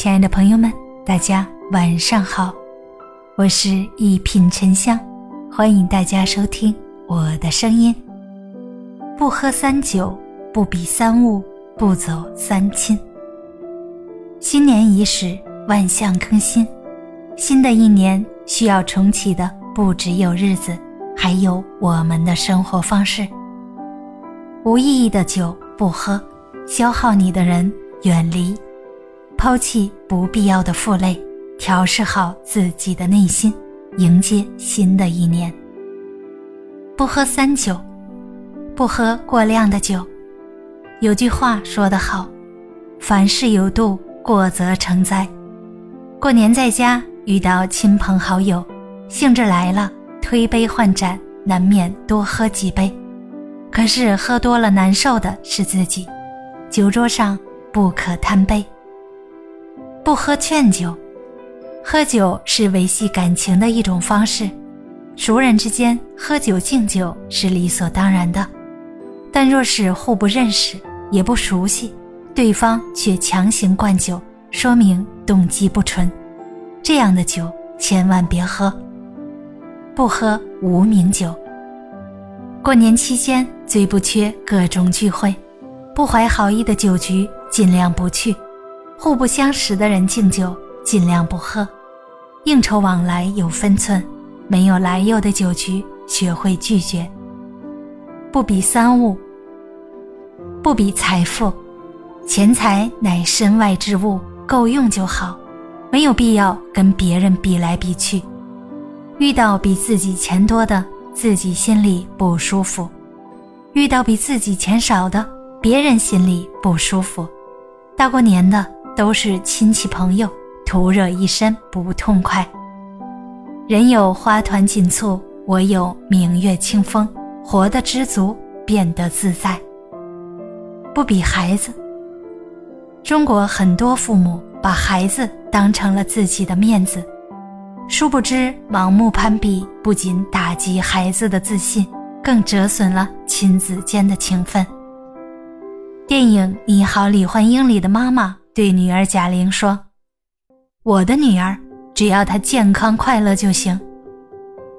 亲爱的朋友们，大家晚上好，我是一品沉香，欢迎大家收听我的声音。不喝三酒，不比三物，不走三亲。新年伊始，万象更新，新的一年需要重启的不只有日子，还有我们的生活方式。无意义的酒不喝。消耗你的人远离，抛弃不必要的负累，调试好自己的内心，迎接新的一年。不喝三酒，不喝过量的酒。有句话说得好：“凡事有度，过则成灾。”过年在家遇到亲朋好友，兴致来了，推杯换盏，难免多喝几杯。可是喝多了难受的是自己。酒桌上不可贪杯，不喝劝酒。喝酒是维系感情的一种方式，熟人之间喝酒敬酒是理所当然的。但若是互不认识也不熟悉，对方却强行灌酒，说明动机不纯，这样的酒千万别喝。不喝无名酒。过年期间最不缺各种聚会。不怀好意的酒局尽量不去，互不相识的人敬酒尽量不喝，应酬往来有分寸，没有来由的酒局学会拒绝。不比三物，不比财富，钱财乃身外之物，够用就好，没有必要跟别人比来比去。遇到比自己钱多的，自己心里不舒服；遇到比自己钱少的。别人心里不舒服，大过年的都是亲戚朋友，徒惹一身不痛快。人有花团锦簇，我有明月清风，活得知足，变得自在。不比孩子。中国很多父母把孩子当成了自己的面子，殊不知盲目攀比不仅打击孩子的自信，更折损了亲子间的情分。电影《你好，李焕英》里的妈妈对女儿贾玲说：“我的女儿，只要她健康快乐就行。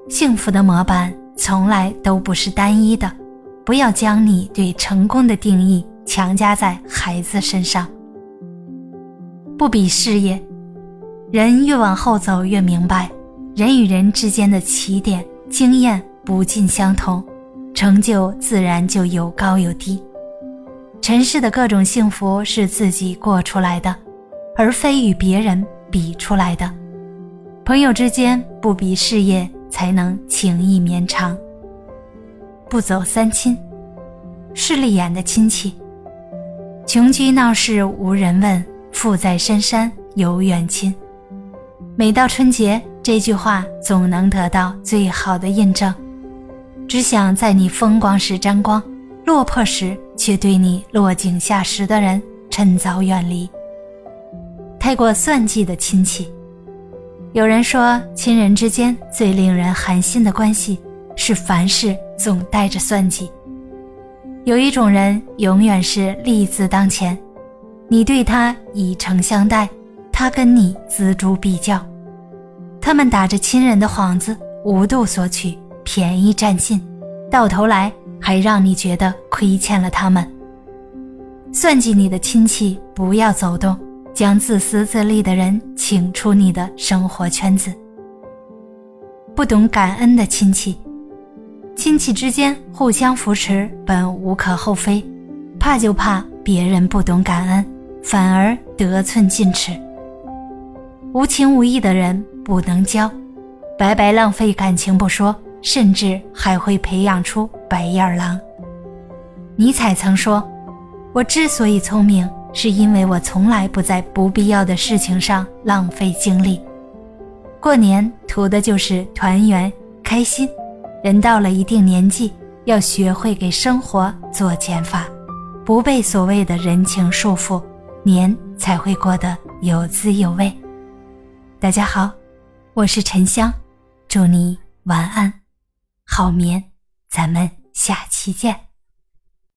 幸福的模板从来都不是单一的，不要将你对成功的定义强加在孩子身上。不比事业，人越往后走越明白，人与人之间的起点经验不尽相同，成就自然就有高有低。”尘世的各种幸福是自己过出来的，而非与别人比出来的。朋友之间不比事业，才能情意绵长。不走三亲，势利眼的亲戚。穷居闹市无人问，富在深山有远亲。每到春节，这句话总能得到最好的印证。只想在你风光时沾光。落魄时却对你落井下石的人，趁早远离。太过算计的亲戚，有人说，亲人之间最令人寒心的关系是凡事总带着算计。有一种人永远是利字当前，你对他以诚相待，他跟你锱铢必较。他们打着亲人的幌子，无度索取，便宜占尽，到头来。还让你觉得亏欠了他们。算计你的亲戚不要走动，将自私自利的人请出你的生活圈子。不懂感恩的亲戚，亲戚之间互相扶持本无可厚非，怕就怕别人不懂感恩，反而得寸进尺。无情无义的人不能交，白白浪费感情不说。甚至还会培养出白眼狼。尼采曾说：“我之所以聪明，是因为我从来不在不必要的事情上浪费精力。过年图的就是团圆开心。人到了一定年纪，要学会给生活做减法，不被所谓的人情束缚，年才会过得有滋有味。”大家好，我是沉香，祝你晚安。好眠，咱们下期见。